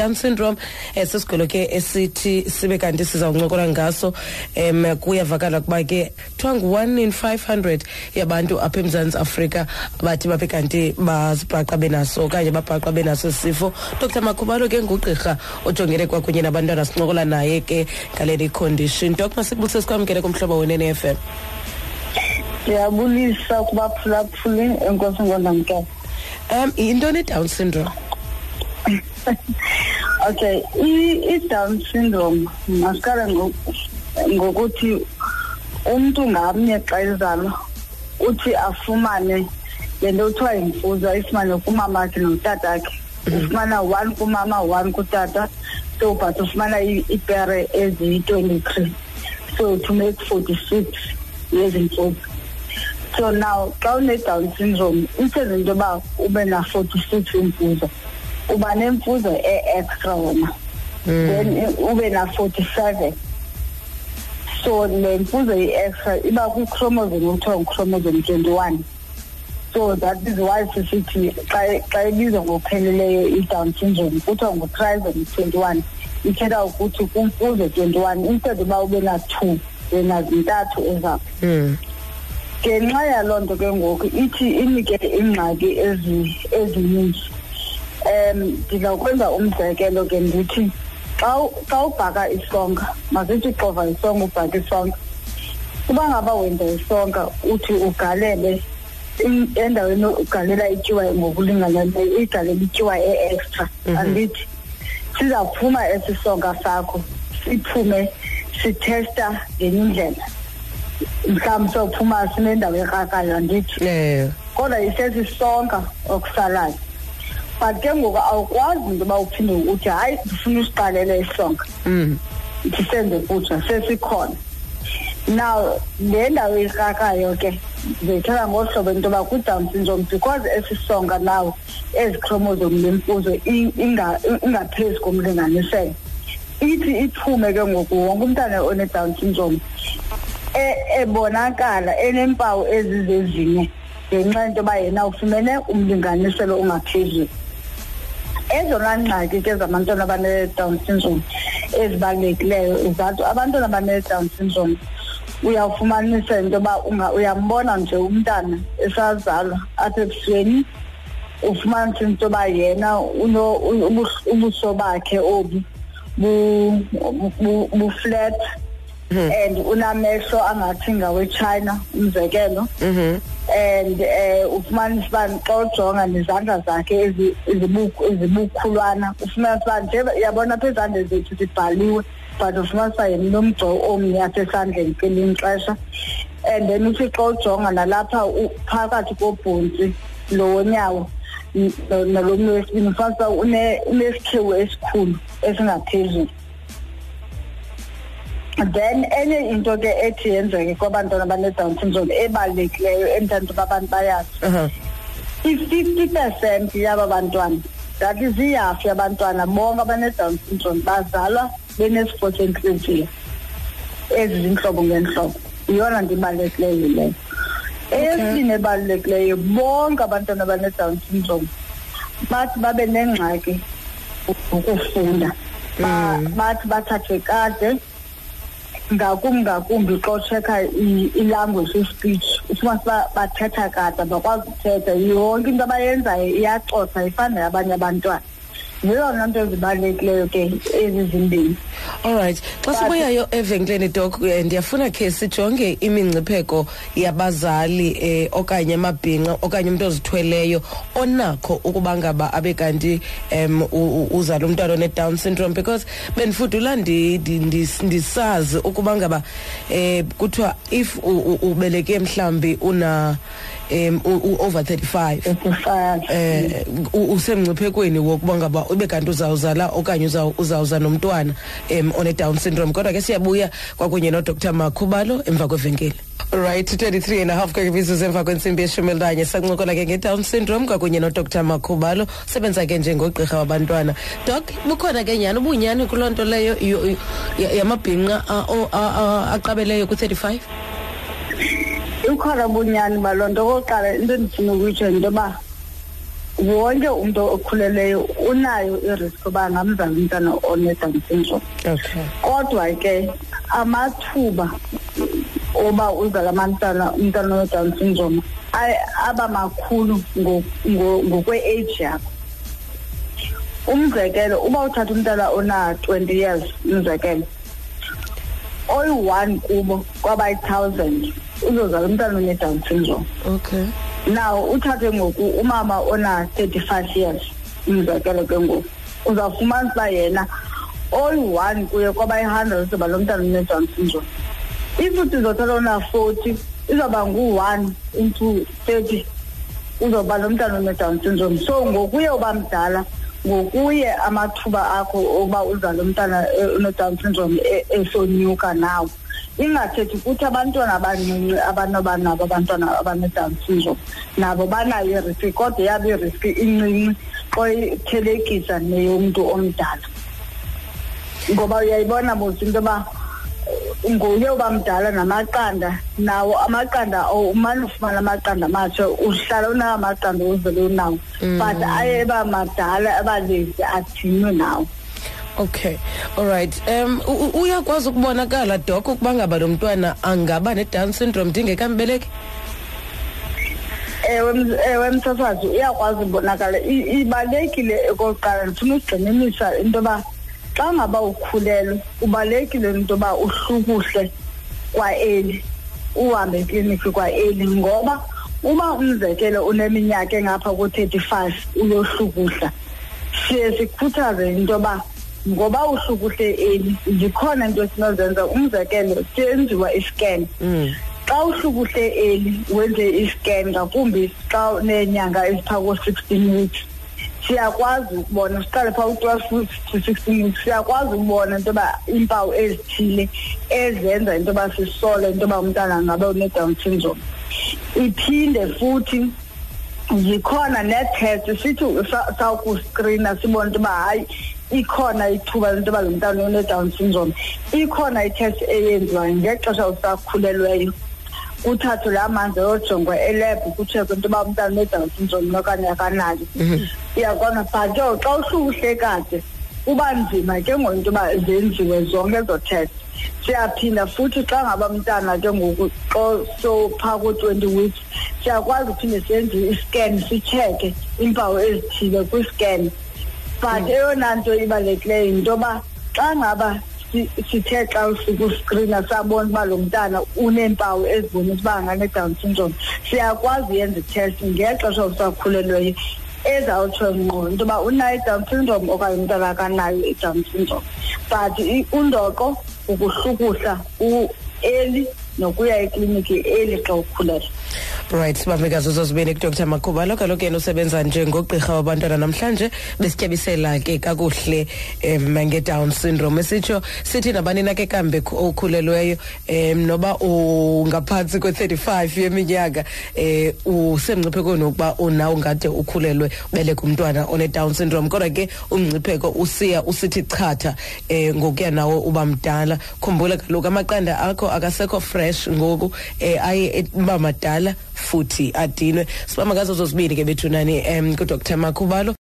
i-down syndrome um sisigulo ke esithi sibe kanti sizawuncokola ngaso. Um kuyavakala kuba ke kuthiwa ngu-one in five hundred yabantu apha emzantsi afrika bathi babe kanti bazibhaqa benaso okanye babhaqa benaso sifo dr makhubalo ke ngugqirha ojongene kwakunye nabantwana sincokola naye ke ngaleli condition. Dok masikubulise sikwamkele kumhlobo wenene FM ndiyabulisa kubaphulaphuli enkosi ngondamkela um yintoni i-down syndrome? okay i-down syndrome masiqale ngokuthi umntu ngamnye xa ezalwa uthi afumane le nto kuthiwa yimfuzo ayifumane kumamakhe notatakhe mhm. ufumana one kumama one kutata so but ufumana iipere eziyi-twenty-three so to make forty-six yezimfuzo so now xa une-down syndrome instead into yoba ube na-forty-six imfuzo uba nemfuzo e-extra wona. Hmm. then ube na-forty-seven so le mfuzo i-extra iba kwichromosome okuthiwa nguchromosome twenty-one. So that is why sisithi xa ibizwa ngokupheleleyo i-down syndrome kuthiwa ngu-trisomy twenty-one ithetha ukuthi kumfuzo twenty-one instead uba ube na-two wena zintathu ezapho mm. ngenxa yaloo nto ke ngoku ithi inike ingxaki ezininzi. Um ndizawukwenza umzekelo ke ndithi xa xa ubhaka isonka masithi xova isonka ubhaka isonka. Uba ngaba wenza isonka uthi ugalele endaweni ugalela ityiwa ngokulinganayo uyigalela ityiwa e-extra. Mhm. andithi sizawuphuma esi sonka sakho siphume sithesta ngenye indlela. Mhlawumbi sophuma sinendawo ekrakayo andithi yeah. kodwa isesisonka okusalayo. But ke ngoku awukwazi into yoba uphinde uthi hayi ndifuna usiqalele isonka. Mm. ndisenze kutsha sesikhona. Now le ndawo ikrakayo ke ndizayithatha ngolu hlobo into yoba kwi-down syndrome because esisonka nawo ezi chromosome lemfuzo ingaphezu komlinganiselo ithi iphume ke ngoku wonke umntana one-down syndrome E, ebonakala enempawu ezizezinye ngenxa yento yoba yena ufumene umlinganiselo ongaphezulu. Ezona ngxaki ke zabantwana abane-down syndrome ezibalulekileyo izathi abantwana abane-down syndrome uyawufumanisa into yoba uyambona nje umntana esazalwa apha ebusweni ufumanise into yoba yena ubuso bakhe obu buflat Mm-hmm. And unamehlo angathi ngawe-china umzekelo. Mm-hmm. and um ufumanisa uba xa ujonga nezandla zakhe ezibukhulwana ufumanisa uba nje yabona apha ezandleni zethu zibhaliwe but ufumanisa yena nomgco omnye apha esandleni kelinye ixesha. And then uthi xa ujonga nalapha phakathi kobhontsi lo wonyawo nalo mnye wesibini ufumanisa uba unesikhewu esikhulu esingaphezulu. Then enye into ke ethi yenzeke kwabantwana abanedown syndrome ebalulekileyo endithanda uba abantu bayazi. I-fifty percent yaba bantwana that is ihafu yabantwana. Bonke abanedown syndrome bazalwa benesifo sentliziyo ezi zintlobo ngeentlobo yiyona nto ibalulekileyo leyo eyesibini ebalulekileyo bonke abantwana abanedown syndrome bathi babe nengxaki ukufunda. Mm. bathi bathathe kade ngakumbi ngakumbi xa utshekha ilanguage i-speech ufumanise uba bathetha kade bakwazi ukuthetha. Yonke into abayenzayo iyacosa ifana neyabanye abantwana. Zezona nto ezibalulekileyo ke ezi zimbini alright xa sibuyayo evenkileni dok eh, ndiyafuna khe sijonge imingcipheko yabazali eh, okanye amabhinqa okanye umntu ozithweleyo onakho ukuba ngaba abe kanti um uzala umntwana one-down syndrome. Because bendifudula ndisazi ukuba ngaba um kuthiwa if ubeleke mhlawumbi una um over 35 eh usemngciphekweni wokuba ngaba ube kanti uzawuzala okanye uzawuza nomntwana um one-down syndrome. Kodwa ke siyabuya kwakunye nodr. Makhubalo emva kwevenkile. Right 23 and a half kwemizuzu emva kwentsimbi yeshumi elinanye sancokola ke nge-down syndrome kwakunye nodr. Makhubalo. Sebenza ke njengogqirha wabantwana. Doc bukhona ke nyani ubunyani kuloo nto leyo yamabhinqa aqabeleyo ku-35 ikhona bunyani baloo nto. Kokuqala into endifuna ukuyitsho yinto yoba wonke umntu okhuleleyo unayo irisk yoba angamzala umntana onedown syndrome okay. Kodwa ke amathuba oba uzala amantana umntana onedown syndrome ay- aba makhulu ngo- ngo- ngokwe-age yakho. Umzekelo uba uthatha umntana ona-twenty years umzekelo oyi-one kubo kwabayi-thousand uzozala umntana onedown syndrome okay. Now uthathe ngoku umama ona-thirty-five years umzekelo ke ngoku. Uzawufumana uba yena oyi-one kuye kwabayi-hundred uzoba lo mntana unedown syndrome. If uthi uzothatha ona-forty izawuba ngu-one into thirty uzoba lo mntana onedown syndrome. So ngokuye uba mdala ngokuye amathuba akho okuba uzalo mntana eh, onedown syndrome e- esonyuka nawo ingathethi ukuthi abantwana abancinci abanoba nabo abantwana abanedown syndrome nabo banayo iriski kodwa yabo iriski incinci xa ithelekisa neyomntu omdala. Ngoba uyayibona busi into yoba eh, nguye uba mdala namaqanda nawo amaqanda awo umane ufumana amaqanda amatsha uhlala unawo amaqanda uzele unawo. But aye eba madala abalezi adinwe nawo. Okay. Alright um u- u- uyakwazi ukubonakala dok ukuba ngaba lo mntwana angaba ne-down syndrome? Ndingekambeleki ewe ms- ewe msasazi uyakwazi ubonakala I- ibalulekile okokuqala ndifuna usigxininisa into yoba xa ngaba ukhulelwe kubalulekile into yoba uhlukuhle kwaeli uhambe ekliniki kwaeli ngoba uba umzekelo uneminyaka engapha ko-thirty-five uyohlukuhla siye sikhuthaze into yoba ngoba uhlukuhle eli zikhona into esinozenza. Umzekelo siyenziwa iscan. Mm. xa uhlukuhle eli wenze iscan ngakumbi xa uneenyanga eziphaa ko-sixteen weeks siyakwazi ukubona siqale phaa u-twelve weeks to sixteen weeks siyakwazi ukubona into yoba iimpawu ezithile ezenza into yoba sisole into yoba umntana ngabe une-down syndrome. Iphinde futhi zikhona nee-test sithi sa- sawukuskrina sibone into yoba hayi ikhona ithuba lento yoba lo mntana une-down syndrome. Ikhona itest eyenziwayo ngexesha usakhulelweyo. Kuthathwe laa manzi ayojongwa elebhu kutshekwe into yoba umntana une-down syndrome okanye akanayo iyakona but ke xa uhlukuhle kade kuba nzima ke ngoku into yoba zenziwe zonke ezo test. Siyaphinda futhi xa ngaba mntana ke ngoku xa sophaa ko-twenty weeks siyakwazi uphinde senze iscan sitsheke iimpawu ezithile kwiscan. But eyona nto ibalulekileyo yinto yoba xa ngaba si- sithe xa sikuskrina sabona uba lo mntana uneempawu ezibonisa uba angane-down syndrome siyakwazi uyenza itest ngexesha usakhulelweyo ezawutsho ngqo into yoba unayo i-down syndrome okanye umntana akanayo i-down syndrome. But i- undoqo ukuhlukuhla u-eli nokuya ekliniki eli xa ukhulelwe. Right sibambe ngazo zozibini kudr. Makhubalo kaloku yena usebenza njengogqirha wabantwana namhlanje. Besityebisela ke kakuhle um nge-down syndrome. Esitsho sithi nabani na ke kambe khu- okhulelweyo um noba ungaphantsi kwe-35 yeminyaka um usemngciphekweni wokuba unawo ngade ukhulelwe ubeleke umntwana one-down syndrome. Kodwa ke umngcipheko usiya usithi chatha um ngokuya nawo uba mdala. Khumbula kaloku amaqanda akho akasekho fresh ngoku um aye uba madala futhi adinwe. Sibamba ngazo zozibini ke bethunani um kudr. Makhubalo.